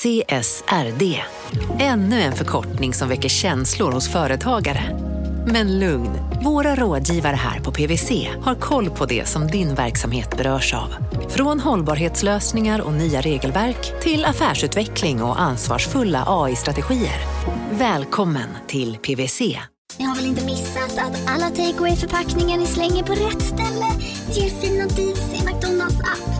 CSRD. Ännu en förkortning som väcker känslor hos företagare. Men lugn, våra rådgivare här på PWC har koll på det som din verksamhet berörs av. Från hållbarhetslösningar och nya regelverk till affärsutveckling och ansvarsfulla AI-strategier. Välkommen till PWC. Ni har väl inte missat att alla takeaway förpackningar ni slänger på rätt ställe ger fina deals i McDonalds app.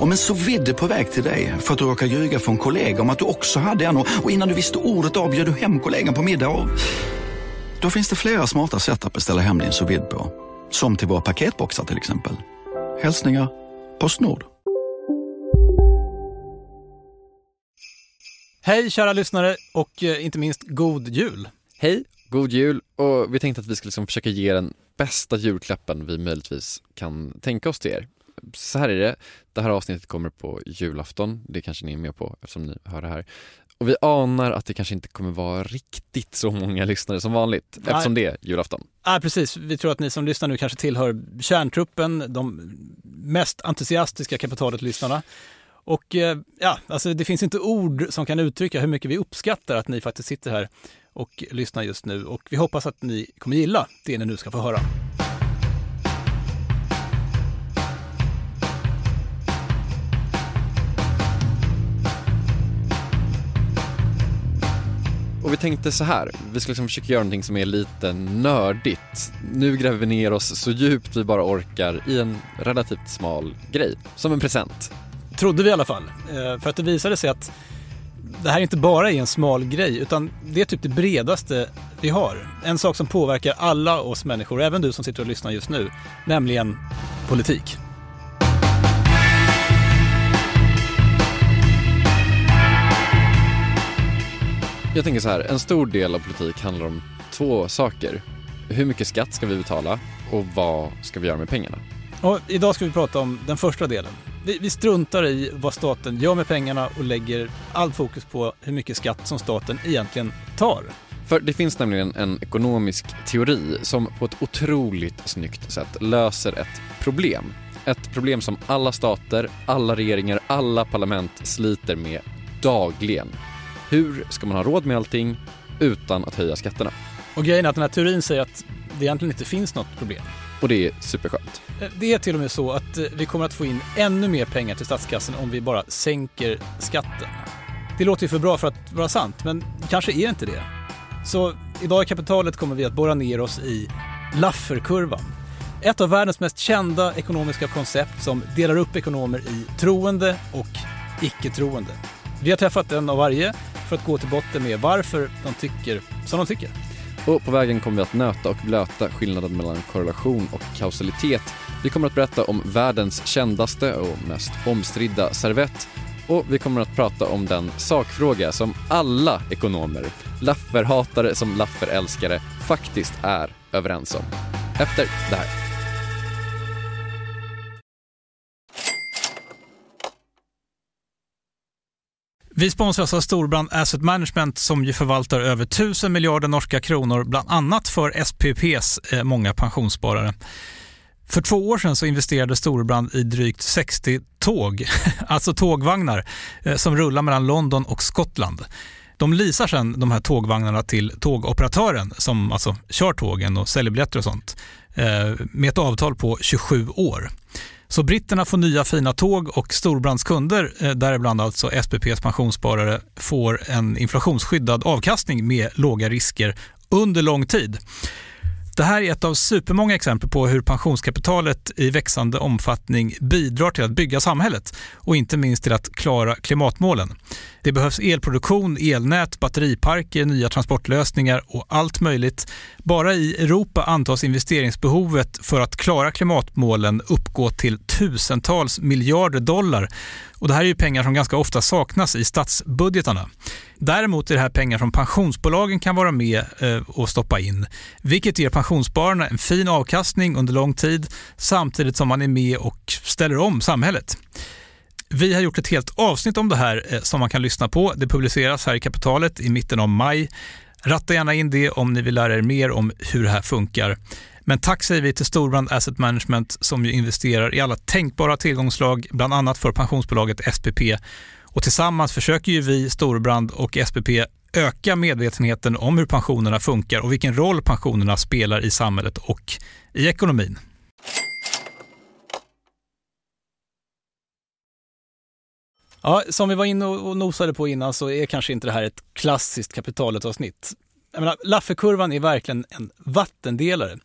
Om en så vidde på väg till dig för att du råkar ljuga från kollega om att du också hade en och innan du visste ordet av du hem kollegan på middag och... Då finns det flera smarta sätt att beställa hem din sous på. Som till våra paketboxar till exempel. Hälsningar Postnord. Hej kära lyssnare och eh, inte minst god jul. Hej, god jul och vi tänkte att vi skulle liksom försöka ge den bästa julklappen vi möjligtvis kan tänka oss till er så här är det, det här avsnittet kommer på julafton, det kanske ni är med på eftersom ni hör det här. Och vi anar att det kanske inte kommer vara riktigt så många lyssnare som vanligt Nej. eftersom det är julafton. Nej, precis. Vi tror att ni som lyssnar nu kanske tillhör kärntruppen, de mest entusiastiska kapitalet-lyssnarna. Och eh, ja, alltså det finns inte ord som kan uttrycka hur mycket vi uppskattar att ni faktiskt sitter här och lyssnar just nu. Och vi hoppas att ni kommer gilla det ni nu ska få höra. Och vi tänkte så här, vi ska liksom försöka göra någonting som är lite nördigt. Nu gräver vi ner oss så djupt vi bara orkar i en relativt smal grej, som en present. Trodde vi i alla fall, eh, för att det visade sig att det här inte bara är en smal grej, utan det är typ det bredaste vi har. En sak som påverkar alla oss människor, även du som sitter och lyssnar just nu, nämligen politik. Jag tänker så här, en stor del av politik handlar om två saker. Hur mycket skatt ska vi betala och vad ska vi göra med pengarna? Och idag ska vi prata om den första delen. Vi, vi struntar i vad staten gör med pengarna och lägger all fokus på hur mycket skatt som staten egentligen tar. För det finns nämligen en ekonomisk teori som på ett otroligt snyggt sätt löser ett problem. Ett problem som alla stater, alla regeringar, alla parlament sliter med dagligen. Hur ska man ha råd med allting utan att höja skatterna? Och grejen är att den här teorin säger att det egentligen inte finns något problem. Och det är superskönt. Eh, det är till och med så att eh, vi kommer att få in ännu mer pengar till statskassan om vi bara sänker skatten. Det låter ju för bra för att vara sant, men kanske är det inte det. Så idag i Kapitalet kommer vi att borra ner oss i Lafferkurvan. Ett av världens mest kända ekonomiska koncept som delar upp ekonomer i troende och icke-troende. Vi har träffat en av varje för att gå till botten med varför de tycker som de tycker. Och på vägen kommer vi att nöta och blöta skillnaden mellan korrelation och kausalitet. Vi kommer att berätta om världens kändaste och mest omstridda servett och vi kommer att prata om den sakfråga som alla ekonomer, Lafferhatare som Lafferälskare, faktiskt är överens om. Efter det här. Vi sponsras av Storbrand Asset Management som ju förvaltar över 1000 miljarder norska kronor bland annat för SPPs eh, många pensionssparare. För två år sedan så investerade Storbrand i drygt 60 tåg, alltså tågvagnar, eh, som rullar mellan London och Skottland. De leasar sedan de här tågvagnarna till tågoperatören som alltså kör tågen och säljer biljetter och sånt eh, med ett avtal på 27 år. Så britterna får nya fina tåg och Storbrands kunder, eh, däribland alltså SPPs pensionssparare, får en inflationsskyddad avkastning med låga risker under lång tid. Det här är ett av supermånga exempel på hur pensionskapitalet i växande omfattning bidrar till att bygga samhället och inte minst till att klara klimatmålen. Det behövs elproduktion, elnät, batteriparker, nya transportlösningar och allt möjligt. Bara i Europa antas investeringsbehovet för att klara klimatmålen uppgå till tusentals miljarder dollar och det här är ju pengar som ganska ofta saknas i statsbudgetarna. Däremot är det här pengar som pensionsbolagen kan vara med eh, och stoppa in, vilket ger pensionsspararna en fin avkastning under lång tid samtidigt som man är med och ställer om samhället. Vi har gjort ett helt avsnitt om det här eh, som man kan lyssna på. Det publiceras här i Kapitalet i mitten av maj. Ratta gärna in det om ni vill lära er mer om hur det här funkar. Men tack säger vi till Storbrand Asset Management som ju investerar i alla tänkbara tillgångslag, bland annat för pensionsbolaget SPP. Och tillsammans försöker ju vi, Storbrand och SPP, öka medvetenheten om hur pensionerna funkar och vilken roll pensionerna spelar i samhället och i ekonomin. Ja, som vi var inne och nosade på innan så är kanske inte det här ett klassiskt kapitalet-avsnitt. Jag menar, Lafferkurvan är verkligen en vattendelare.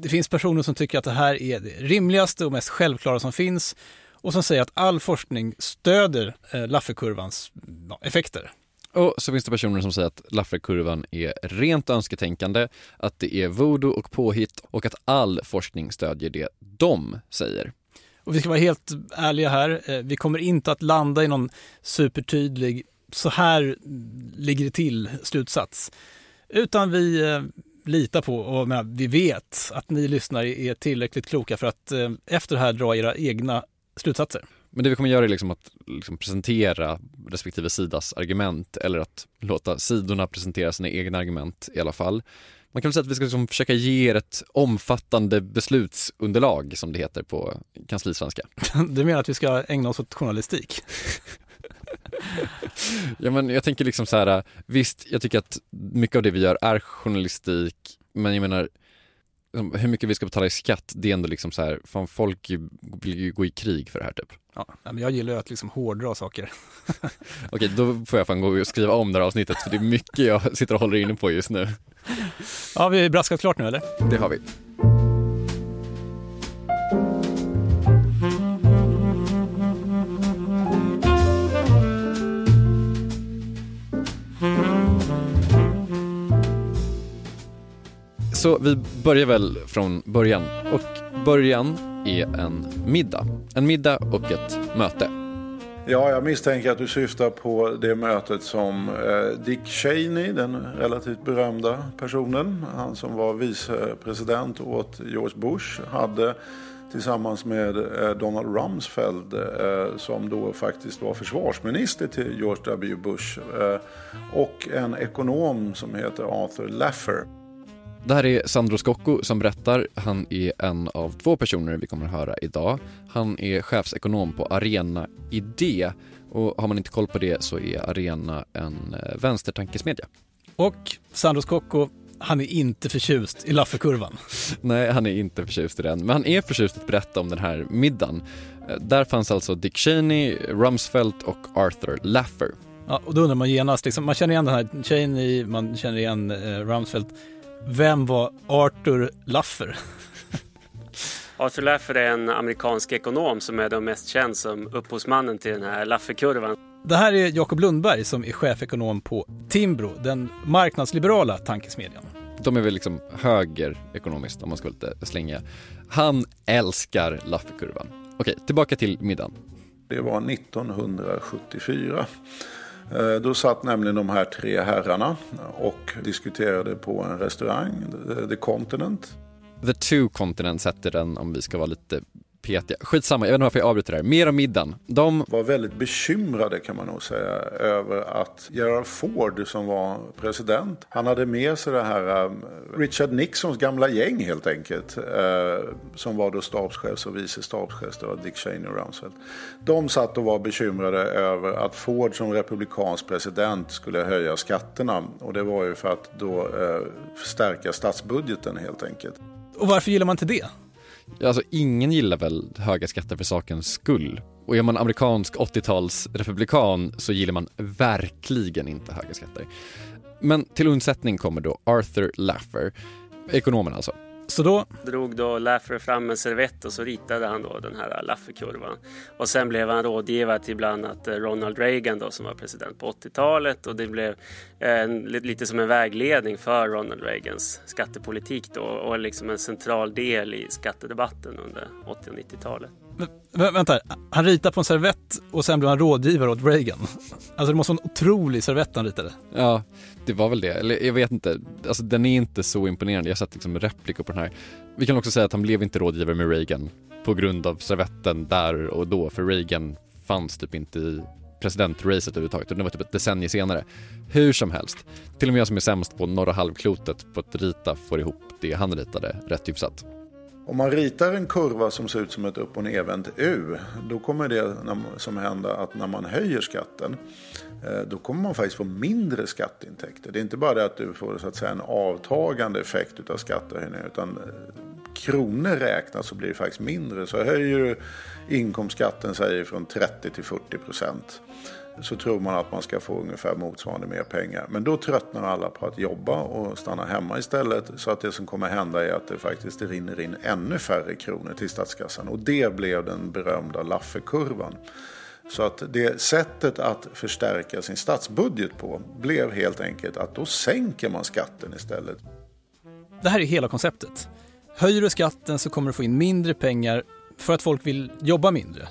Det finns personer som tycker att det här är det rimligaste och mest självklara som finns och som säger att all forskning stöder eh, Lafferkurvans ja, effekter. Och så finns det personer som säger att Lafferkurvan är rent önsketänkande, att det är voodoo och påhitt och att all forskning stödjer det de säger. Och vi ska vara helt ärliga här, eh, vi kommer inte att landa i någon supertydlig så här ligger det till slutsats. Utan vi eh, litar på och vi vet att ni lyssnare är tillräckligt kloka för att eh, efter det här dra era egna slutsatser. Men det vi kommer göra är liksom att liksom presentera respektive sidas argument eller att låta sidorna presentera sina egna argument i alla fall. Man kan väl säga att vi ska liksom försöka ge er ett omfattande beslutsunderlag som det heter på kanslisvenska. Du menar att vi ska ägna oss åt journalistik? ja men jag tänker liksom så här, visst jag tycker att mycket av det vi gör är journalistik men jag menar liksom, hur mycket vi ska betala i skatt, det är ändå liksom så här, fan folk vill ju gå i krig för det här typ. Ja, men jag gillar ju att liksom hårdra saker. Okej, då får jag fan gå och skriva om det här avsnittet för det är mycket jag sitter och håller inne på just nu. Ja, vi braskat klart nu eller? Det har vi. Så vi börjar väl från början och början är en middag. En middag och ett möte. Ja, jag misstänker att du syftar på det mötet som eh, Dick Cheney, den relativt berömda personen, han som var vicepresident åt George Bush, hade tillsammans med eh, Donald Rumsfeld eh, som då faktiskt var försvarsminister till George W. Bush och en ekonom som heter Arthur Laffer. Det här är Sandro Scocco som berättar. Han är en av två personer vi kommer att höra idag. Han är chefsekonom på Arena Idé och har man inte koll på det så är Arena en eh, vänstertankesmedja. Och Sandro Scocco, han är inte förtjust i Lafferkurvan. Nej, han är inte förtjust i den, men han är förtjust att berätta om den här middagen. Eh, där fanns alltså Dick Cheney, Rumsfeld och Arthur Laffer. Ja, och då undrar man genast, liksom, man känner igen den här Cheney, man känner igen eh, Rumsfeld vem var Arthur Laffer? Arthur Laffer är en amerikansk ekonom som är då mest känd som upphovsmannen till den här Lafferkurvan. Det här är Jakob Lundberg som är chefekonom på Timbro, den marknadsliberala tankesmedjan. De är väl liksom höger ekonomiskt om man ska vara lite slänga. Han älskar Lafferkurvan. Okej, tillbaka till middagen. Det var 1974. Eh, då satt nämligen de här tre herrarna och diskuterade på en restaurang, eh, The Continent. The Two Continents hette den om vi ska vara lite petiga. Skitsamma, jag vet inte varför jag avbryter det här. Mer om middagen. De var väldigt bekymrade kan man nog säga över att Gerald Ford som var president, han hade med sig det här um, Richard Nixons gamla gäng helt enkelt. Uh, som var då stabschefs och vice stabschef, det var Dick Cheney och Rumsfeld. De satt och var bekymrade över att Ford som republikansk president skulle höja skatterna. Och det var ju för att då uh, stärka statsbudgeten helt enkelt. Och varför gillar man inte det? Alltså ingen gillar väl höga skatter för sakens skull. Och är man amerikansk 80-talsrepublikan så gillar man verkligen inte höga skatter. Men till undsättning kommer då Arthur Laffer, ekonomen alltså. Så då drog då Laffer fram en servett och så ritade han då den här Laffer-kurvan. Och sen blev han rådgivare till bland annat eh, Ronald Reagan då som var president på 80-talet och det blev eh, en, lite som en vägledning för Ronald Reagans skattepolitik då och liksom en central del i skattedebatten under 80 och 90-talet. Men, vänta, han ritar på en servett och sen blev han rådgivare åt Reagan. Alltså det måste vara en otrolig servett han ritade. Ja, det var väl det. Eller jag vet inte. Alltså den är inte så imponerande. Jag har sett liksom replikor på den här. Vi kan också säga att han blev inte rådgivare med Reagan på grund av servetten där och då. För Reagan fanns typ inte i presidentracet överhuvudtaget det var typ ett decennium senare. Hur som helst, till och med jag som är sämst på norra halvklotet på att rita får ihop det han ritade rätt hyfsat. Om man ritar en kurva som ser ut som ett upp och nervänt U, då kommer det som hända att när man höjer skatten, eh, då kommer man faktiskt få mindre skatteintäkter. Det är inte bara det att du får så att säga, en avtagande effekt av skattehöjningar, utan eh, kronor räknat så blir det faktiskt mindre. Så höjer du inkomstskatten säger från 30 till 40 procent så tror man att man ska få ungefär motsvarande mer pengar. Men då tröttnar alla på att jobba och stanna hemma istället. Så att det som kommer hända är att det faktiskt rinner in ännu färre kronor till statskassan. Och det blev den berömda Lafferkurvan. Så att det sättet att förstärka sin statsbudget på blev helt enkelt att då sänker man skatten istället. Det här är hela konceptet. Höjer du skatten så kommer du få in mindre pengar för att folk vill jobba mindre.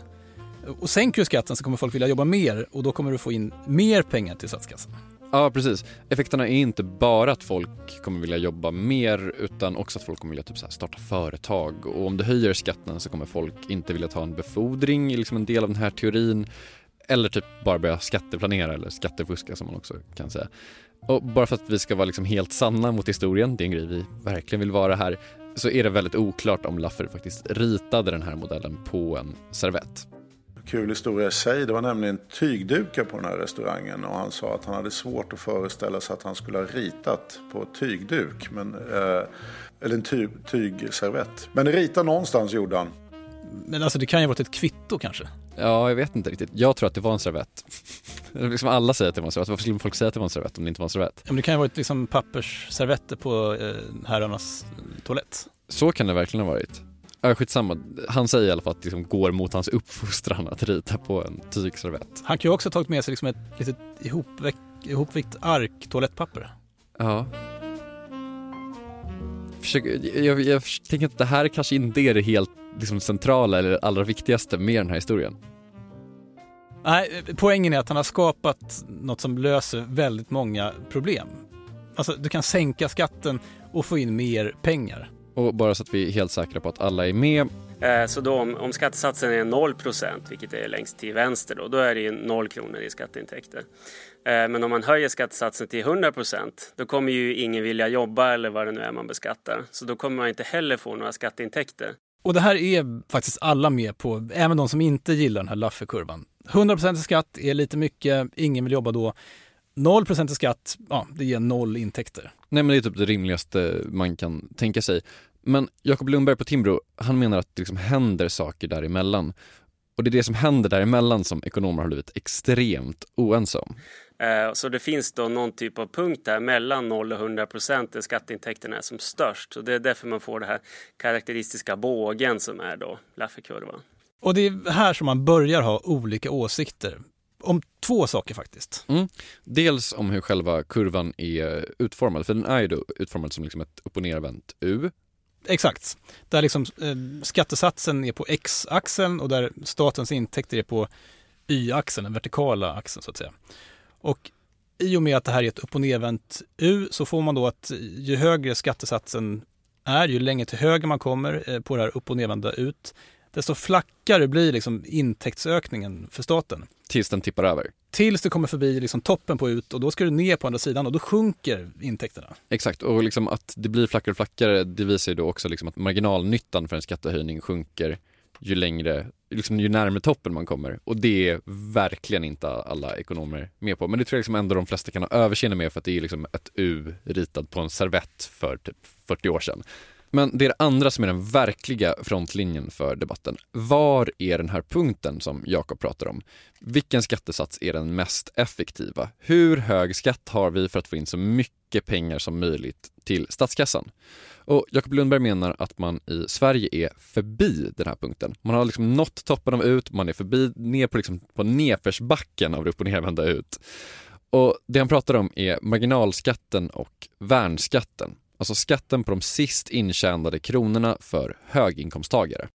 Och sänker du skatten så kommer folk vilja jobba mer och då kommer du få in mer pengar till statskassan. Ja, precis. Effekterna är inte bara att folk kommer vilja jobba mer utan också att folk kommer vilja typ så starta företag. Och om du höjer skatten så kommer folk inte vilja ta en befordring, liksom en del av den här teorin. Eller typ bara börja skatteplanera eller skattefuska som man också kan säga. Och bara för att vi ska vara liksom helt sanna mot historien, det är en grej vi verkligen vill vara här, så är det väldigt oklart om Laffer faktiskt ritade den här modellen på en servett. Kul historia i sig. Det var nämligen tygdukar på den här restaurangen och han sa att han hade svårt att föreställa sig att han skulle ha ritat på tygduk. Men, eh, eller en ty tygservett. Men rita någonstans gjorde han. Men alltså det kan ju ha varit ett kvitto kanske? Ja, jag vet inte riktigt. Jag tror att det var en servett. liksom alla säger att det var en servett. Varför skulle folk säga att det var en servett om det inte var en servett? Ja, men det kan ju ha varit liksom pappersservetter på eh, herrarnas toalett. Så kan det verkligen ha varit. Ja, skitsamma. Han säger i alla fall att det liksom går mot hans uppfostran att rita på en tygservett. Han kan ju också ha tagit med sig liksom ett litet ihopväck, ihopvikt ark toalettpapper. Ja. Försök, jag, jag, jag tänker att det här kanske inte är det helt liksom, centrala eller allra viktigaste med den här historien. Nej, poängen är att han har skapat något som löser väldigt många problem. Alltså, du kan sänka skatten och få in mer pengar. Och bara så att vi är helt säkra på att alla är med. Eh, så då om, om skattesatsen är 0% vilket är längst till vänster, då, då är det ju 0 kronor i skatteintäkter. Eh, men om man höjer skattesatsen till 100% då kommer ju ingen vilja jobba eller vad det nu är man beskattar. Så då kommer man inte heller få några skatteintäkter. Och det här är faktiskt alla med på, även de som inte gillar den här Laffe-kurvan. 100 i skatt är lite mycket, ingen vill jobba då. 0 i skatt, ja, det ger noll intäkter. Nej men det är typ det rimligaste man kan tänka sig. Men Jakob Lundberg på Timbro, han menar att det liksom händer saker däremellan. Och det är det som händer däremellan som ekonomer har blivit extremt oense om. Eh, så det finns då någon typ av punkt där mellan 0 och 100 procent där skatteintäkterna är som störst. Och det är därför man får den här karaktäristiska bågen som är då Lafferkurvan. Och det är här som man börjar ha olika åsikter om två saker faktiskt. Mm. Dels om hur själva kurvan är utformad, för den är ju då utformad som liksom ett upp och nervänt U. Exakt, där liksom eh, skattesatsen är på x-axeln och där statens intäkter är på y-axeln, den vertikala axeln så att säga. Och i och med att det här är ett upp och nervänt U så får man då att ju högre skattesatsen är, ju längre till höger man kommer eh, på det här upp och nervända ut, desto flackare blir liksom intäktsökningen för staten. Tills den tippar över? Tills du kommer förbi liksom toppen på ut och då ska du ner på andra sidan och då sjunker intäkterna. Exakt, och liksom att det blir flackare och flackare det visar ju då också liksom att marginalnyttan för en skattehöjning sjunker ju längre, liksom ju närmare toppen man kommer. Och det är verkligen inte alla ekonomer med på. Men det tror jag liksom ändå de flesta kan ha överseende med för att det är liksom ett U ritat på en servett för typ 40 år sedan. Men det är det andra som är den verkliga frontlinjen för debatten. Var är den här punkten som Jakob pratar om? Vilken skattesats är den mest effektiva? Hur hög skatt har vi för att få in så mycket pengar som möjligt till statskassan? Och Jakob Lundberg menar att man i Sverige är förbi den här punkten. Man har liksom nått toppen av ut, man är förbi, ner på, liksom, på nedförsbacken av det upp och nervända ut. Och det han pratar om är marginalskatten och värnskatten. Alltså skatten på de sist intjänade kronorna för höginkomsttagare.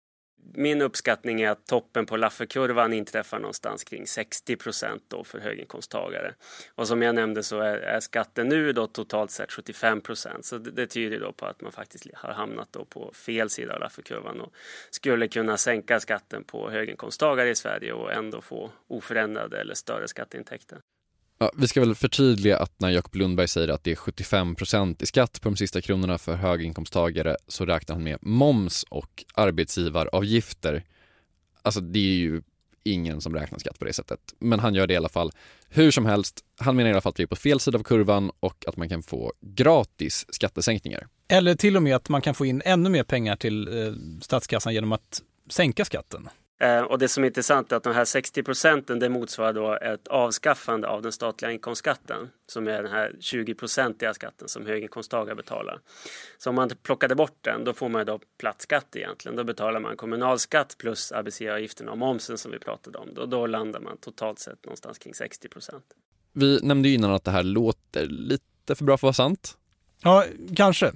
min uppskattning är att toppen på Lafferkurvan inträffar någonstans kring 60 procent då för höginkomsttagare. Och som jag nämnde så är, är skatten nu då totalt sett 75 procent. Så det, det, tyder då på att man faktiskt har hamnat då på fel sida av Lafferkurvan och skulle kunna sänka skatten på höginkomsttagare i Sverige och ändå få oförändrade eller större skatteintäkter. Ja, vi ska väl förtydliga att när Jakob Lundberg säger att det är 75% i skatt på de sista kronorna för höginkomsttagare så räknar han med moms och arbetsgivaravgifter. Alltså det är ju ingen som räknar skatt på det sättet, men han gör det i alla fall. Hur som helst, han menar i alla fall att vi är på fel sida av kurvan och att man kan få gratis skattesänkningar. Eller till och med att man kan få in ännu mer pengar till eh, statskassan genom att sänka skatten. Eh, och det som är intressant är att de här 60 procenten det motsvarar då ett avskaffande av den statliga inkomstskatten som är den här 20-procentiga skatten som höginkomsttagare betalar. Så om man plockade bort den då får man då platt skatt egentligen. Då betalar man kommunalskatt plus arbetsgivaravgifterna och momsen som vi pratade om. Då, då landar man totalt sett någonstans kring 60 procent. Vi nämnde ju innan att det här låter lite för bra för att vara sant. Ja, kanske.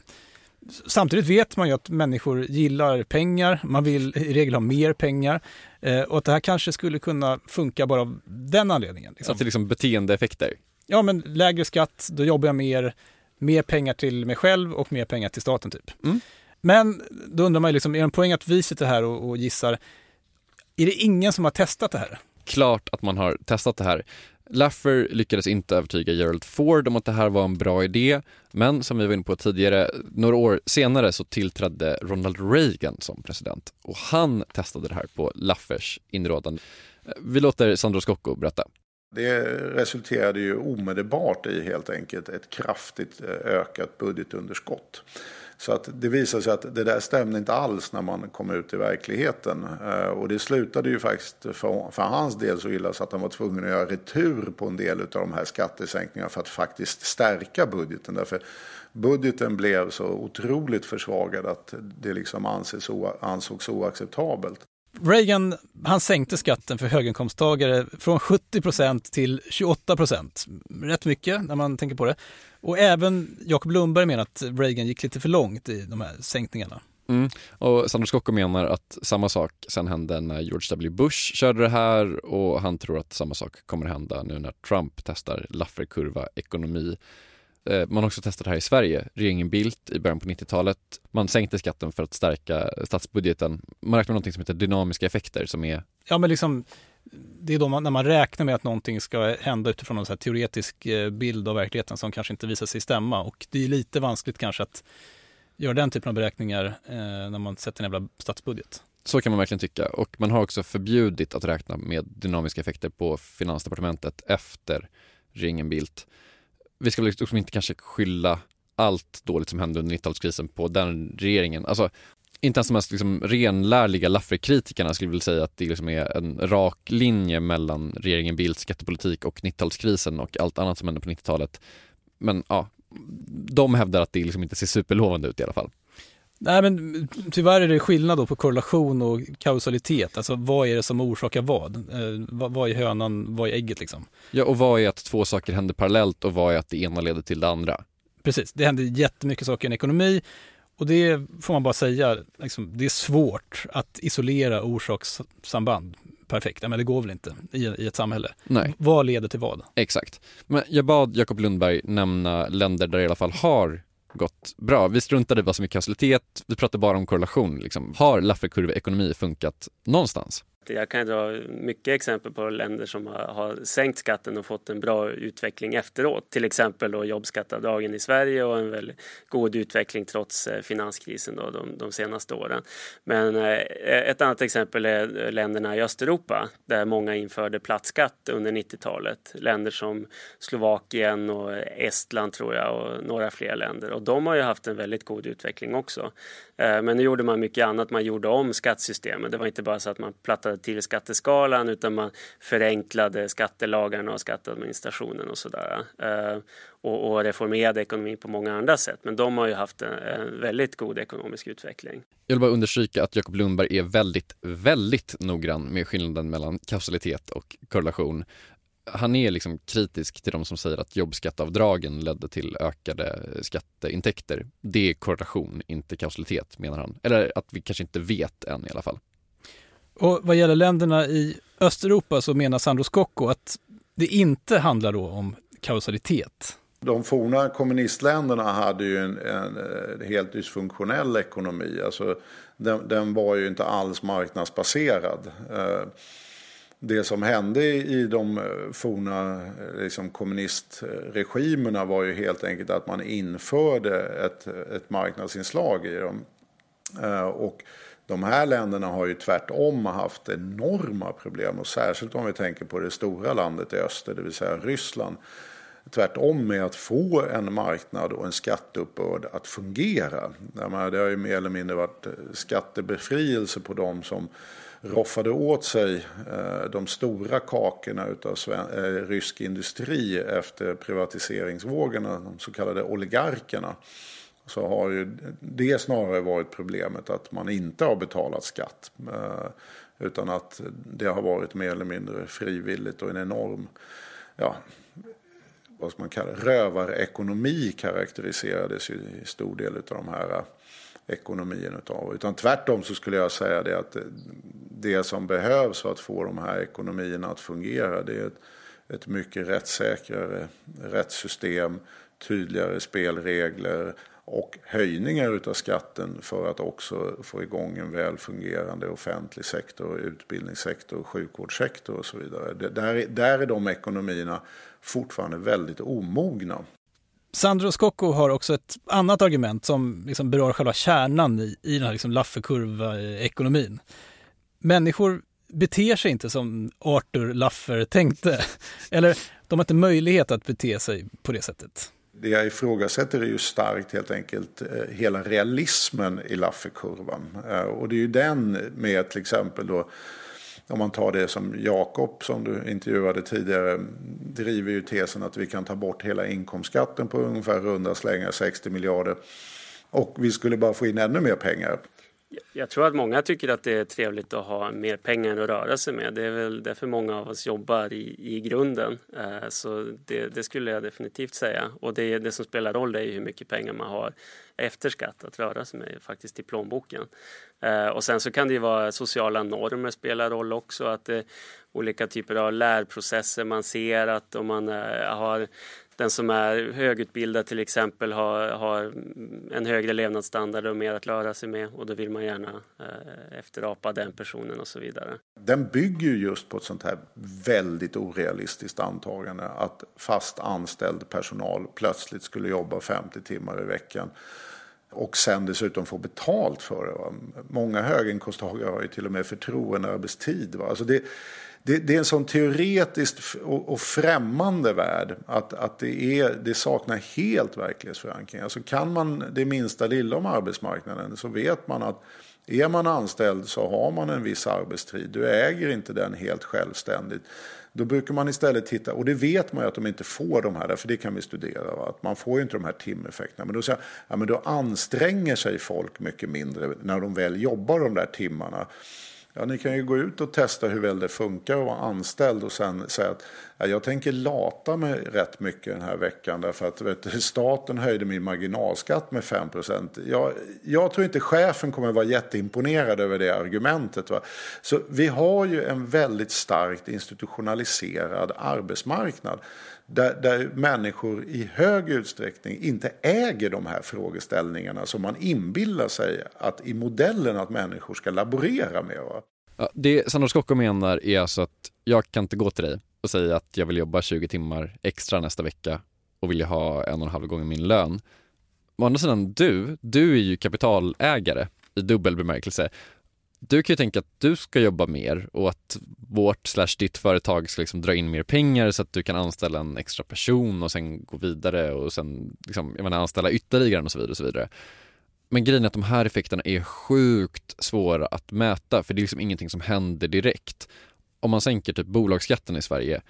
Samtidigt vet man ju att människor gillar pengar, man vill i regel ha mer pengar eh, och att det här kanske skulle kunna funka bara av den anledningen. Liksom. Att det är liksom beteendeeffekter? Ja, men lägre skatt, då jobbar jag mer, mer pengar till mig själv och mer pengar till staten typ. Mm. Men då undrar man ju, liksom, är det en poäng att vi sitter här och, och gissar, är det ingen som har testat det här? Klart att man har testat det här. Laffer lyckades inte övertyga Gerald Ford om att det här var en bra idé, men som vi var inne på tidigare, några år senare så tillträdde Ronald Reagan som president och han testade det här på Laffers inrådan. Vi låter Sandro Scocco berätta. Det resulterade ju omedelbart i helt enkelt ett kraftigt eh, ökat budgetunderskott. Så att det visade sig att det där stämde inte alls när man kom ut i verkligheten. Eh, och det slutade ju faktiskt för, för hans del så illa så att han var tvungen att göra retur på en del av de här skattesänkningarna för att faktiskt stärka budgeten. Därför budgeten blev så otroligt försvagad att det liksom anses, ansågs oacceptabelt. Reagan han sänkte skatten för höginkomsttagare från 70% till 28% Rätt mycket när man tänker på det. Och även Jakob Lundberg menar att Reagan gick lite för långt i de här sänkningarna. Mm. Och Sandro Scocco menar att samma sak sen hände när George W Bush körde det här och han tror att samma sak kommer hända nu när Trump testar Lafferkurva ekonomi. Eh, man har också testat det här i Sverige. Regeringen Bildt i början på 90-talet. Man sänkte skatten för att stärka statsbudgeten. Man räknar med något som heter dynamiska effekter som är... Ja, men liksom det är då man, när man räknar med att någonting ska hända utifrån en så teoretisk eh, bild av verkligheten som kanske inte visar sig stämma. Och det är lite vanskligt kanske att göra den typen av beräkningar eh, när man sätter en jävla statsbudget. Så kan man verkligen tycka och man har också förbjudit att räkna med dynamiska effekter på Finansdepartementet efter regeringen Bildt vi ska väl liksom inte kanske skylla allt dåligt som hände under 90-talskrisen på den regeringen. Alltså, inte ens de mest liksom renlärliga Laffer-kritikerna skulle vilja säga att det liksom är en rak linje mellan regeringen Bildts skattepolitik och 90-talskrisen och allt annat som hände på 90-talet. Men ja, de hävdar att det liksom inte ser superlovande ut i alla fall. Nej men tyvärr är det skillnad då på korrelation och kausalitet. Alltså vad är det som orsakar vad? Eh, vad är hönan, vad är ägget liksom? Ja och vad är att två saker händer parallellt och vad är att det ena leder till det andra? Precis, det händer jättemycket saker i en ekonomi och det får man bara säga, liksom, det är svårt att isolera orsakssamband perfekt. Men det går väl inte i, i ett samhälle. Nej. Vad leder till vad? Exakt. Men jag bad Jakob Lundberg nämna länder där det i alla fall har gått bra. Vi struntade i vad som är kausalitet, vi pratade bara om korrelation. Liksom. Har Lafferkurveekonomi funkat någonstans? Jag kan dra mycket exempel på länder som har, har, sänkt skatten och fått en bra utveckling efteråt. Till exempel då jobbskatteavdragen i Sverige och en väldigt god utveckling trots eh, finanskrisen då, de, de senaste åren. Men eh, ett annat exempel är eh, länderna i Östeuropa där många införde platt skatt under 90-talet. Länder som Slovakien och Estland tror jag och några fler länder. Och de har ju haft en väldigt god utveckling också. Eh, men nu gjorde man mycket annat. Man gjorde om skattesystemet. Det var inte bara så att man plattade till skatteskalan utan man förenklade skattelagarna och skatteadministrationen och sådär. Eh, och, och reformerade ekonomin på många andra sätt. Men de har ju haft en, en väldigt god ekonomisk utveckling. Jag vill bara understryka att Jakob Lundberg är väldigt, väldigt noggrann med skillnaden mellan kausalitet och korrelation han är liksom kritisk till de som säger att jobbskatteavdragen ledde till ökade skatteintäkter. Det är korrelation, inte kausalitet menar han. Eller att vi kanske inte vet än i alla fall. Och vad gäller länderna i Östeuropa så menar Sandro Scocco att det inte handlar då om kausalitet. De forna kommunistländerna hade ju en, en, en helt dysfunktionell ekonomi. Alltså, den, den, var ju inte alls marknadsbaserad. Eh, det som hände i de eh, forna eh, liksom, kommunistregimerna var ju helt enkelt att man införde ett, ett marknadsinslag i dem. Eh, och de här länderna har ju tvärtom haft enorma problem och särskilt om vi tänker på det stora landet i öster, det vill säga Ryssland. Tvärtom med att få en marknad och en skatteuppbörd att fungera. Det har ju mer eller mindre varit skattebefrielse på de som roffade åt sig eh, de stora kakorna av eh, rysk industri efter privatiseringsvågorna, de så kallade oligarkerna så har ju det snarare varit problemet att man inte har betalat skatt. Eh, utan att det har varit mer eller mindre frivilligt och en enorm, ja, vad ska man kalla det, rövarekonomi karaktäriserades ju i stor del av de här ekonomierna utav. Utan tvärtom så skulle jag säga det att det som behövs för att få de här ekonomierna att fungera det är ett, ett mycket rättssäkrare rättssystem, tydligare spelregler och höjningar utav skatten för att också få igång en väl fungerande offentlig sektor, utbildningssektor, sjukvårdssektor och så vidare. Där, där är de ekonomierna fortfarande väldigt omogna. Sandro Scocco har också ett annat argument som liksom berör själva kärnan i, i den här liksom Lafferkurva-ekonomin. Människor beter sig inte som Arthur Laffer tänkte. Eller de har inte möjlighet att bete sig på det sättet. Det jag ifrågasätter är ju starkt helt enkelt eh, hela realismen i Lafferkurvan. Eh, och det är ju den med till exempel då om man tar det som Jakob som du intervjuade tidigare driver ju tesen att vi kan ta bort hela inkomstskatten på ungefär runda slängar 60 miljarder. Och vi skulle bara få in ännu mer pengar. Jag tror att många tycker att det är trevligt att ha mer pengar att röra sig med. Det är väl därför många av oss jobbar i, i grunden. Eh, så det, det, skulle jag definitivt säga. Och det, det som spelar roll är ju hur mycket pengar man har efter skatt att röra sig med faktiskt i plånboken. Eh, och sen så kan det ju vara sociala normer spelar roll också. Att det, olika typer av lärprocesser man ser att om man har den som är högutbildad till exempel har, har en högre levnadsstandard och mer att röra sig med och då vill man gärna eh, efterapa den personen och så vidare. Den bygger ju just på ett sånt här väldigt orealistiskt antagande att fast anställd personal plötsligt skulle jobba 50 timmar i veckan och sen dessutom få betalt för det. Va? Många höginkomsttagare har ju till och med förtroendearbetstid. Va? Alltså det, det, det, är en sån teoretisk och, och främmande värld att, att det, är, det saknar helt verklighetsförankring. Alltså kan man det minsta lilla om arbetsmarknaden så vet man att är man anställd så har man en viss arbetstid. Du äger inte den helt självständigt. Då brukar man istället titta, och det vet man ju att de inte får de här, för det kan vi studera, va? att man får ju inte de här timeffekterna. Men då, säger, ja, men då anstränger sig folk mycket mindre när de väl jobbar de där timmarna. Ja, ni kan ju gå ut och testa hur väl det funkar att vara anställd och sen säga att jag tänker lata mig rätt mycket den här veckan därför att vet, staten höjde min marginalskatt med 5 jag, jag tror inte chefen kommer vara jätteimponerad över det argumentet. Va? Så vi har ju en väldigt starkt institutionaliserad arbetsmarknad där, där människor i hög utsträckning inte äger de här frågeställningarna som man inbillar sig att i modellen att människor ska laborera med. Va? Ja, det Sandro Scocco menar är alltså att jag kan inte gå till dig och säga att jag vill jobba 20 timmar extra nästa vecka och vill ha en och en halv gånger min lön. Å andra sidan, du, du är ju kapitalägare i dubbel bemärkelse du kan ju tänka att du ska jobba mer och att vårt slash ditt företag ska liksom dra in mer pengar så att du kan anställa en extra person och sen gå vidare och sen liksom, jag menar, anställa ytterligare och så vidare och så vidare. Men grejen är att de här effekterna är sjukt svåra att mäta för det är liksom ingenting som händer direkt. Om man sänker typ bolagsskatten i Sverige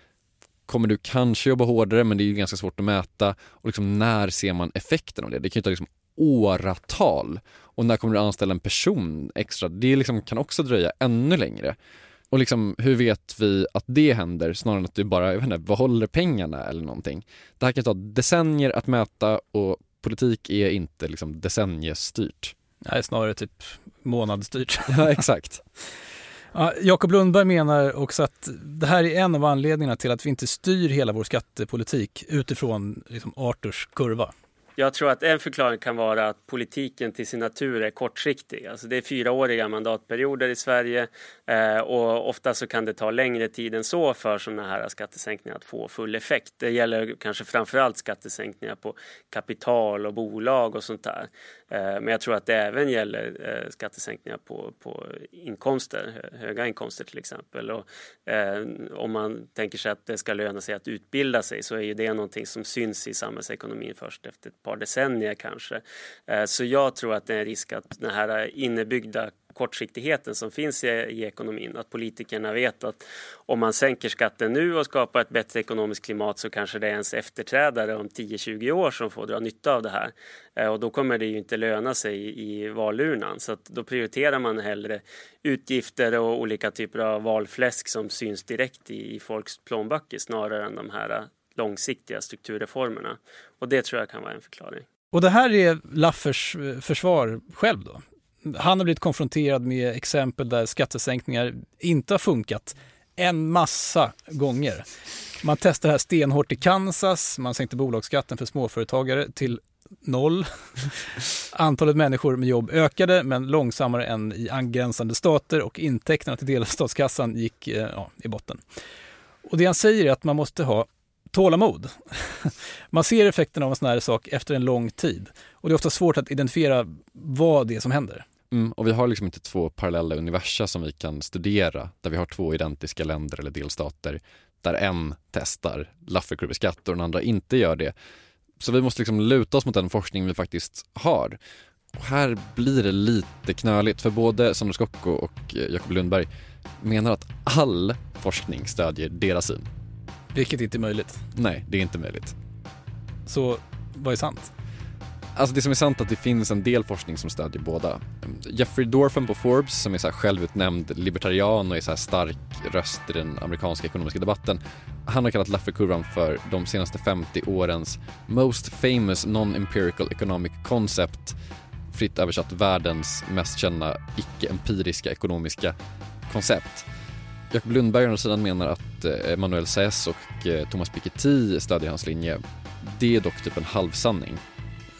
kommer du kanske jobba hårdare men det är ju ganska svårt att mäta och liksom när ser man effekten av det? Det kan ju ta liksom åratal. Och när kommer du anställa en person extra? Det liksom kan också dröja ännu längre. Och liksom, hur vet vi att det händer snarare än att du bara, jag vet inte, behåller pengarna eller någonting. Det här kan ta decennier att mäta och politik är inte liksom decenniestyrt. Nej, snarare typ månadsstyrt. ja, exakt. Ja, Jakob Lundberg menar också att det här är en av anledningarna till att vi inte styr hela vår skattepolitik utifrån liksom Arthurs kurva. Jag tror att en förklaring kan vara att politiken till sin natur är kortsiktig. Alltså det är fyraåriga mandatperioder i Sverige eh, och ofta så kan det ta längre tid än så för sådana här skattesänkningar att få full effekt. Det gäller kanske framförallt skattesänkningar på kapital och bolag och sånt där. Eh, men jag tror att det även gäller eh, skattesänkningar på, på inkomster, höga inkomster till exempel. Och, eh, om man tänker sig att det ska löna sig att utbilda sig så är ju det någonting som syns i samhällsekonomin först efter ett par decennier kanske. Eh, så jag tror att det är en risk att den här innebyggda kortsiktigheten som finns i, i, ekonomin. Att politikerna vet att om man sänker skatten nu och skapar ett bättre ekonomiskt klimat så kanske det är ens efterträdare om 10-20 år som får dra nytta av det här. Eh, och då kommer det ju inte löna sig i, valurnan. Så att då prioriterar man hellre utgifter och olika typer av valfläsk som syns direkt i, i folks plånböcker snarare än de här eh, långsiktiga strukturreformerna. Och det tror jag kan vara en förklaring. Och det här är Laffers eh, försvar själv då? Han har blivit konfronterad med exempel där skattesänkningar inte har funkat en massa gånger. Man testade det här stenhårt i Kansas, man sänkte bolagsskatten för småföretagare till noll. Antalet människor med jobb ökade, men långsammare än i angränsande stater och intäkterna till delstatskassan gick eh, ja, i botten. Och det han säger är att man måste ha tålamod. Man ser effekterna av en sån här sak efter en lång tid och det är ofta svårt att identifiera vad det är som händer. Mm, och vi har liksom inte två parallella universa som vi kan studera där vi har två identiska länder eller delstater där en testar Lafferkurveskatt och den andra inte gör det. Så vi måste liksom luta oss mot den forskning vi faktiskt har. Och här blir det lite knöligt för både Sandro Scocco och eh, Jakob Lundberg menar att all forskning stödjer deras syn. Vilket inte är möjligt. Nej, det är inte möjligt. Så vad är sant? Alltså det som är sant är att det finns en del forskning som stödjer båda. Jeffrey Dorfman på Forbes som är så självutnämnd libertarian och är så stark röst i den amerikanska ekonomiska debatten. Han har kallat Lafferkurvan för de senaste 50 årens most famous non-empirical economic concept. Fritt översatt världens mest kända icke-empiriska ekonomiska koncept. Jakob Lundberg å andra sidan menar att eh, Emmanuel Saez och eh, Thomas Piketty stödjer hans linje. Det är dock typ en halvsanning.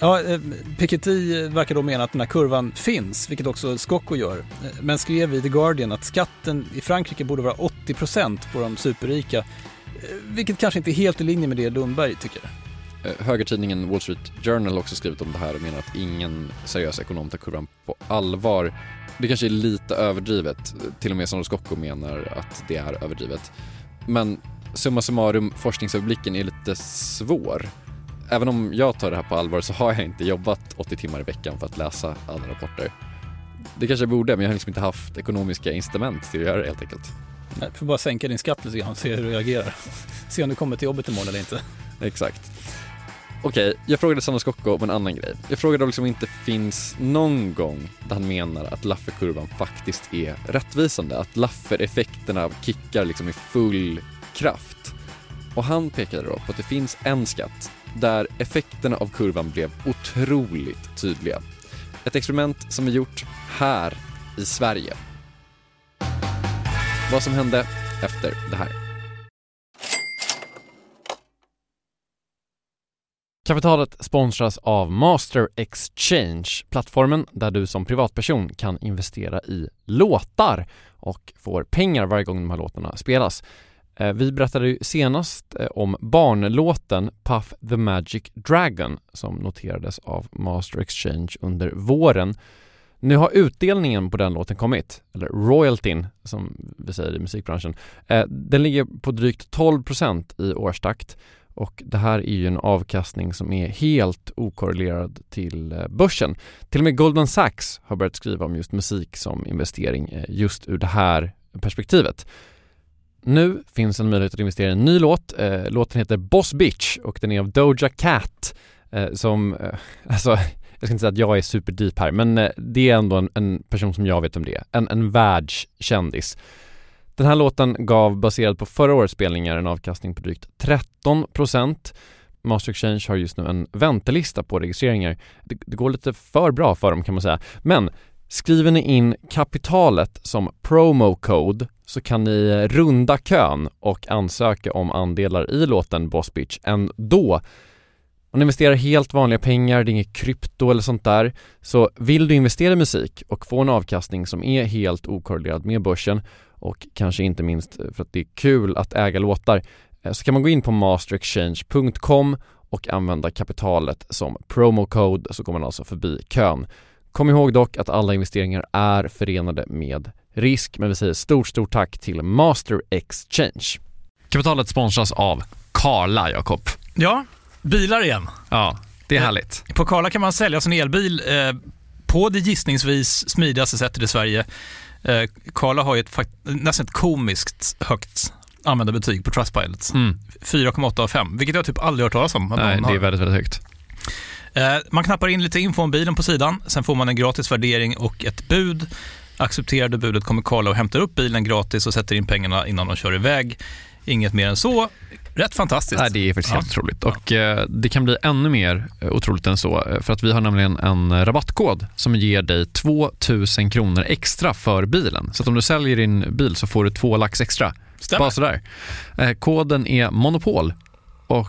Ja, eh, Piketty verkar då mena att den här kurvan finns, vilket också Scocco gör, eh, men skrev i The Guardian att skatten i Frankrike borde vara 80% på de superrika, eh, vilket kanske inte är helt i linje med det Lundberg tycker. Högertidningen Wall Street Journal har också skrivit om det här och menar att ingen seriös ekonom tar kurvan på allvar. Det kanske är lite överdrivet, till och med Sandro Scocco menar att det är överdrivet. Men summa summarum, forskningsöverblicken är lite svår. Även om jag tar det här på allvar så har jag inte jobbat 80 timmar i veckan för att läsa alla rapporter. Det kanske jag borde, men jag har liksom inte haft ekonomiska incitament till att göra det helt enkelt. Du får bara sänka din skatt lite grann och se hur du reagerar. Se om du kommer till jobbet imorgon eller inte. Exakt. Okej, jag frågade Sandro Scocco om en annan grej. Jag frågade om liksom inte finns någon gång där han menar att Lafferkurvan faktiskt är rättvisande, att Laffer-effekterna kickar liksom i full kraft. Och han pekade då på att det finns en skatt där effekterna av kurvan blev otroligt tydliga. Ett experiment som är gjort här i Sverige. Vad som hände efter det här. Kapitalet sponsras av Master Exchange, plattformen där du som privatperson kan investera i låtar och får pengar varje gång de här låtarna spelas. Eh, vi berättade ju senast eh, om barnlåten Puff the Magic Dragon som noterades av Master Exchange under våren. Nu har utdelningen på den låten kommit, eller royaltyn som vi säger i musikbranschen. Eh, den ligger på drygt 12% i årstakt och det här är ju en avkastning som är helt okorrelerad till börsen. Till och med Goldman Sachs har börjat skriva om just musik som investering just ur det här perspektivet. Nu finns en möjlighet att investera i en ny låt. Eh, låten heter Boss Bitch och den är av Doja Cat eh, som, eh, alltså jag ska inte säga att jag är superdeep här men eh, det är ändå en, en person som jag vet om det är. En, en världskändis. Den här låten gav, baserad på förra årets spelningar, en avkastning på drygt 13% Master Exchange har just nu en väntelista på registreringar. Det, det, går lite för bra för dem kan man säga. Men Skriver ni in kapitalet som promo code så kan ni runda kön och ansöka om andelar i låten Boss Bitch ändå. Om ni investerar helt vanliga pengar, det är inget krypto eller sånt där, så vill du investera i musik och få en avkastning som är helt okorrelerad med börsen och kanske inte minst för att det är kul att äga låtar eh, så kan man gå in på masterexchange.com och använda kapitalet som promo code så går man alltså förbi kön. Kom ihåg dock att alla investeringar är förenade med risk, men vi säger stort, stort tack till Master Exchange. Kapitalet sponsras av Karla, Jakob. Ja, bilar igen. Ja, det är härligt. På Karla kan man sälja sin elbil eh, på det gissningsvis smidigaste sättet i Sverige. Eh, Karla har ju ett nästan ett komiskt högt användarbetyg på Trustpilot. Mm. 4,8 av 5, vilket jag typ aldrig hört talas om. Nej, det är väldigt, väldigt högt. Eh, man knappar in lite info om bilen på sidan, sen får man en gratis värdering och ett bud. Accepterar du budet kommer Karla och hämtar upp bilen gratis och sätter in pengarna innan de kör iväg. Inget mer än så. Rätt fantastiskt. Nej, det är faktiskt ja. helt otroligt. Och eh, det kan bli ännu mer eh, otroligt än så. Eh, för att vi har nämligen en rabattkod som ger dig 2000 kronor extra för bilen. Så om du säljer din bil så får du två lax extra. Stämmer. Bara sådär. Eh, koden är Monopol och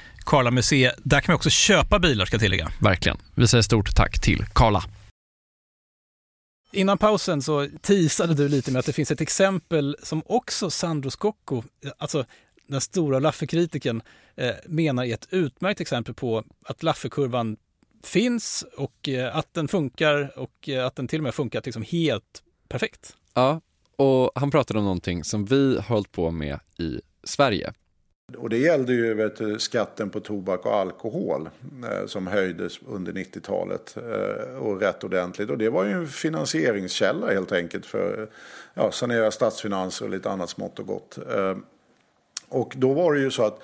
Karla Museet. Där kan man också köpa bilar ska jag tillägga. Verkligen. Vi säger stort tack till Karla. Innan pausen så teasade du lite med att det finns ett exempel som också Sandro Scocco, alltså den stora Laffe-kritiken, eh, menar är ett utmärkt exempel på att Laffe-kurvan finns och eh, att den funkar och eh, att den till och med funkat liksom helt perfekt. Ja, och han pratade om någonting som vi har hållit på med i Sverige. Och det gällde ju vet, skatten på tobak och alkohol eh, som höjdes under 90-talet eh, och rätt ordentligt. Och det var ju en finansieringskälla helt enkelt för ja, sanera statsfinanser och lite annat smått och gott. Eh, och då var det ju så att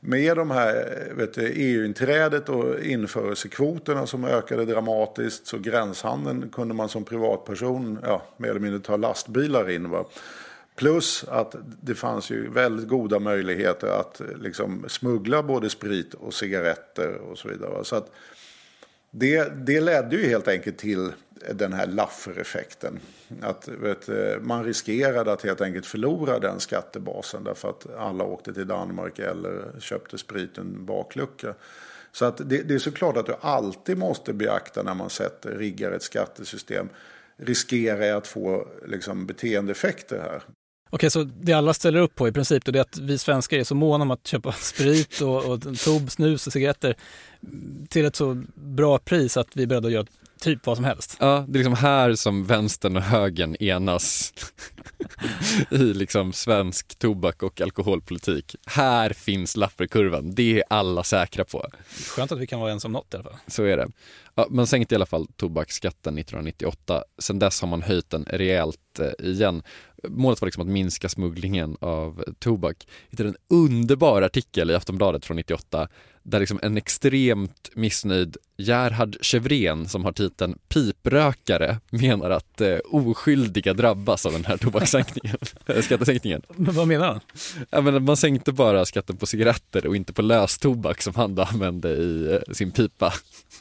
med de här EU-inträdet e och införelsekvoterna som ökade dramatiskt så gränshandeln kunde man som privatperson ja, mer eller mindre ta lastbilar in. Va? Plus att det fanns ju väldigt goda möjligheter att liksom smuggla både sprit och cigaretter och så vidare. Så att det, det ledde ju helt enkelt till den här Laffer-effekten. Att vet, man riskerade att helt enkelt förlora den skattebasen därför att alla åkte till Danmark eller köpte spriten baklucka. Så att det, det är såklart att du alltid måste beakta när man sätter, riggar ett skattesystem. Riskerar jag att få liksom, beteendeeffekter här? Okej, så det alla ställer upp på i princip då, det är att vi svenskar är så måna om att köpa sprit och, och tob, snus och cigaretter till ett så bra pris att vi är beredda att göra typ vad som helst. Ja, det är liksom här som vänstern och högern enas i liksom svensk tobak och alkoholpolitik. Här finns Lafferkurvan, det är alla säkra på. Skönt att vi kan vara ens om något i alla fall. Så är det. Ja, man sänkte i alla fall tobaksskatten 1998. Sen dess har man höjt den rejält igen. Målet var liksom att minska smugglingen av tobak. Jag hittade en underbar artikel i Aftonbladet från 98 där liksom en extremt missnöjd Gerhard Chevrén som har titeln piprökare menar att eh, oskyldiga drabbas av den här tobakssänkningen, eh, skattesänkningen. Men vad menar han? Ja, men man sänkte bara skatten på cigaretter och inte på löstobak som han då använde i eh, sin pipa.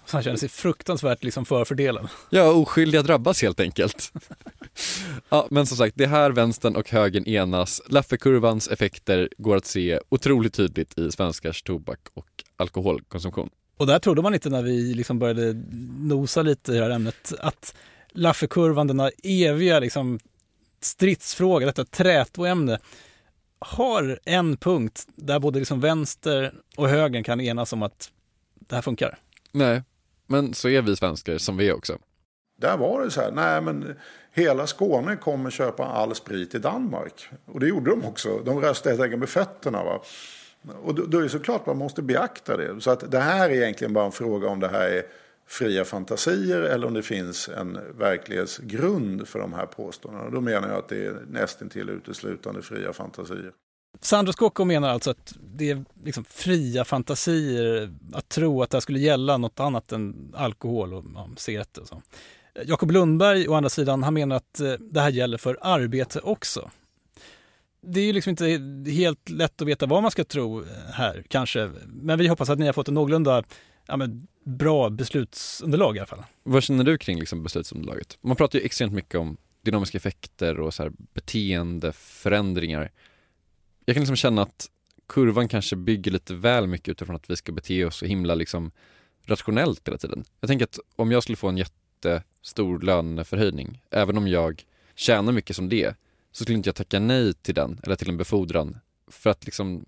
Så han känner sig fruktansvärt liksom förfördelen. Ja, oskyldiga drabbas helt enkelt. ja, men som sagt, det är här vänstern och högern enas. Laffekurvans effekter går att se otroligt tydligt i svenskars tobak och alkoholkonsumtion. Och där trodde man inte när vi liksom började nosa lite i det här ämnet att Laffekurvan, denna eviga liksom stridsfråga, detta trätoämne, har en punkt där både liksom vänster och högern kan enas om att det här funkar. Nej, men så är vi svenskar som vi är också. Där var det så här, nej men hela Skåne kommer köpa all sprit i Danmark. Och det gjorde de också. De röstade helt enkelt med fötterna. Va? Och då, då är det såklart man måste beakta det. Så att det här är egentligen bara en fråga om det här är fria fantasier eller om det finns en verklighetsgrund för de här påståendena. Då menar jag att det är nästintill uteslutande fria fantasier. Sandro Scocco menar alltså att det är liksom fria fantasier att tro att det här skulle gälla något annat än alkohol och ja, cigaretter och så. Jakob Lundberg å andra sidan, han menar att eh, det här gäller för arbete också. Det är ju liksom inte helt lätt att veta vad man ska tro eh, här kanske, men vi hoppas att ni har fått en någorlunda ja, men bra beslutsunderlag i alla fall. Vad känner du kring liksom beslutsunderlaget? Man pratar ju extremt mycket om dynamiska effekter och så här beteendeförändringar. Jag kan liksom känna att kurvan kanske bygger lite väl mycket utifrån att vi ska bete oss så himla liksom rationellt hela tiden. Jag tänker att om jag skulle få en jättestor löneförhöjning, även om jag tjänar mycket som det, så skulle inte jag tacka nej till den eller till en befordran för att liksom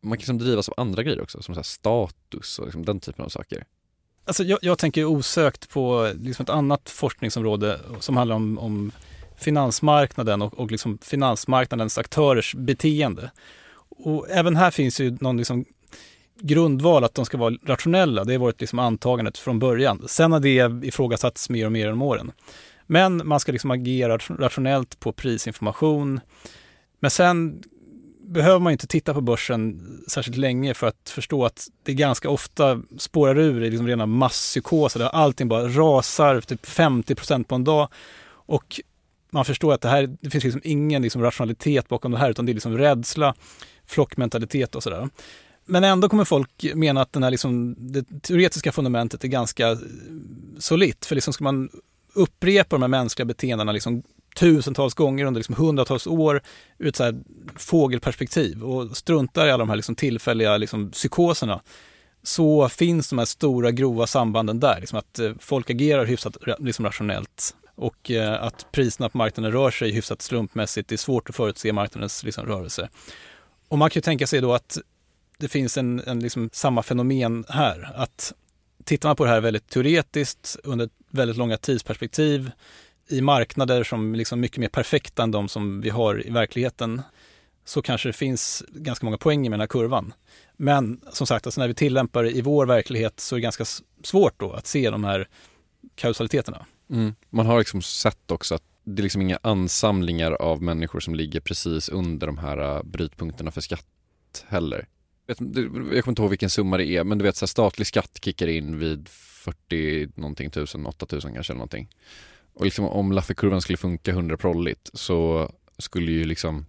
man kan liksom drivas av andra grejer också, som så status och liksom den typen av saker. Alltså jag, jag tänker osökt på liksom ett annat forskningsområde som handlar om, om finansmarknaden och, och liksom finansmarknadens aktörers beteende. Och även här finns ju någon liksom grundval att de ska vara rationella. Det har varit liksom antagandet från början. Sen har det ifrågasatts mer och mer om åren. Men man ska liksom agera rationellt på prisinformation. Men sen behöver man inte titta på börsen särskilt länge för att förstå att det ganska ofta spårar ur i liksom rena masspsykoser där allting bara rasar typ 50 procent på en dag. Och man förstår att det här, det finns liksom ingen liksom rationalitet bakom det här utan det är liksom rädsla, flockmentalitet och sådär. Men ändå kommer folk mena att den här liksom, det teoretiska fundamentet är ganska solitt. För liksom ska man upprepa de här mänskliga beteendena liksom tusentals gånger under liksom hundratals år ur ett så här fågelperspektiv och struntar i alla de här liksom tillfälliga liksom psykoserna så finns de här stora grova sambanden där. Liksom att eh, folk agerar hyfsat liksom rationellt och eh, att priserna på marknaden rör sig hyfsat slumpmässigt. Det är svårt att förutse marknadens liksom rörelse. Och man kan ju tänka sig då att det finns en, en liksom samma fenomen här. Att tittar man på det här väldigt teoretiskt under väldigt långa tidsperspektiv i marknader som liksom mycket mer perfekta än de som vi har i verkligheten så kanske det finns ganska många poänger med den här kurvan. Men som sagt, alltså när vi tillämpar det i vår verklighet så är det ganska svårt då att se de här kausaliteterna. Mm. Man har liksom sett också att det är liksom inga ansamlingar av människor som ligger precis under de här äh, brytpunkterna för skatt heller. Jag kommer inte ihåg vilken summa det är, men du vet så här, statlig skatt kickar in vid 40 någonting tusen, 8000 kanske eller någonting. Och liksom om Lafferkurvan skulle funka 100 prolligt så skulle ju liksom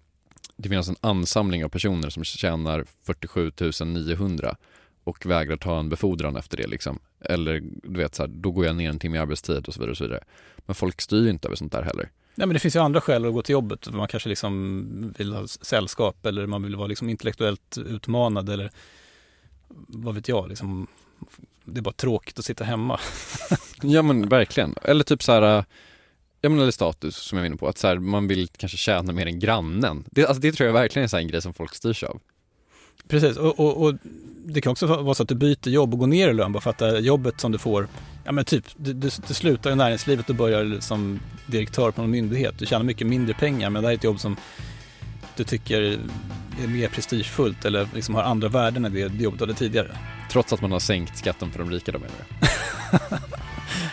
det finnas en ansamling av personer som tjänar 47 900 och vägrar ta en befordran efter det liksom. Eller du vet så här, då går jag ner en timme i arbetstid och så vidare och så vidare. Men folk styr ju inte över sånt där heller. Nej men det finns ju andra skäl att gå till jobbet. Man kanske liksom vill ha sällskap eller man vill vara liksom intellektuellt utmanad eller vad vet jag, liksom, det är bara tråkigt att sitta hemma. ja men verkligen. Eller typ så här, ja men eller status som jag var inne på, att så här, man vill kanske tjäna mer än grannen. Det, alltså, det tror jag verkligen är så en grej som folk styrs av. Precis, och, och, och, det kan också vara så att du byter jobb och går ner i lön bara för att det jobbet som du får, ja men typ, du, du, du slutar i näringslivet och börjar som direktör på en myndighet. Du tjänar mycket mindre pengar men det här är ett jobb som du tycker är mer prestigefullt eller liksom har andra värden än det, det jobbet du hade tidigare. Trots att man har sänkt skatten för de rika då menar du?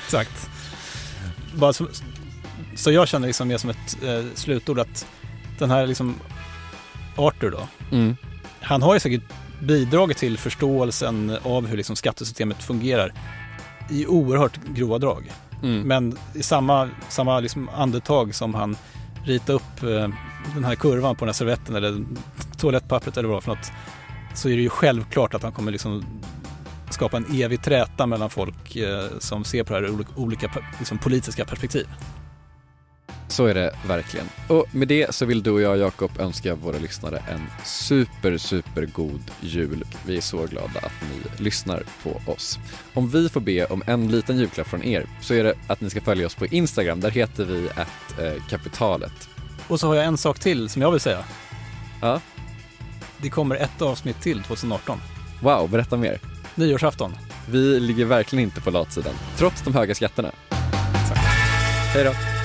Exakt. Bara så, så jag känner liksom mer som ett eh, slutord att den här liksom Arthur då, mm. han har ju säkert bidragit till förståelsen av hur liksom skattesystemet fungerar i oerhört grova drag. Mm. Men i samma, samma liksom andetag som han ritade upp eh, den här kurvan på den här servetten eller toalettpappret eller vad för något så är det ju självklart att han kommer liksom skapa en evig träta mellan folk eh, som ser på det här ur olika liksom, politiska perspektiv. Så är det verkligen. Och med det så vill du och jag, Jakob, önska våra lyssnare en super, super god jul. Vi är så glada att ni lyssnar på oss. Om vi får be om en liten julklapp från er så är det att ni ska följa oss på Instagram. Där heter vi att eh, kapitalet. Och så har jag en sak till som jag vill säga. Ja? Det kommer ett avsnitt till 2018. Wow, berätta mer. Nyårsafton. Vi ligger verkligen inte på latsidan, trots de höga skatterna. Exakt. Hej då.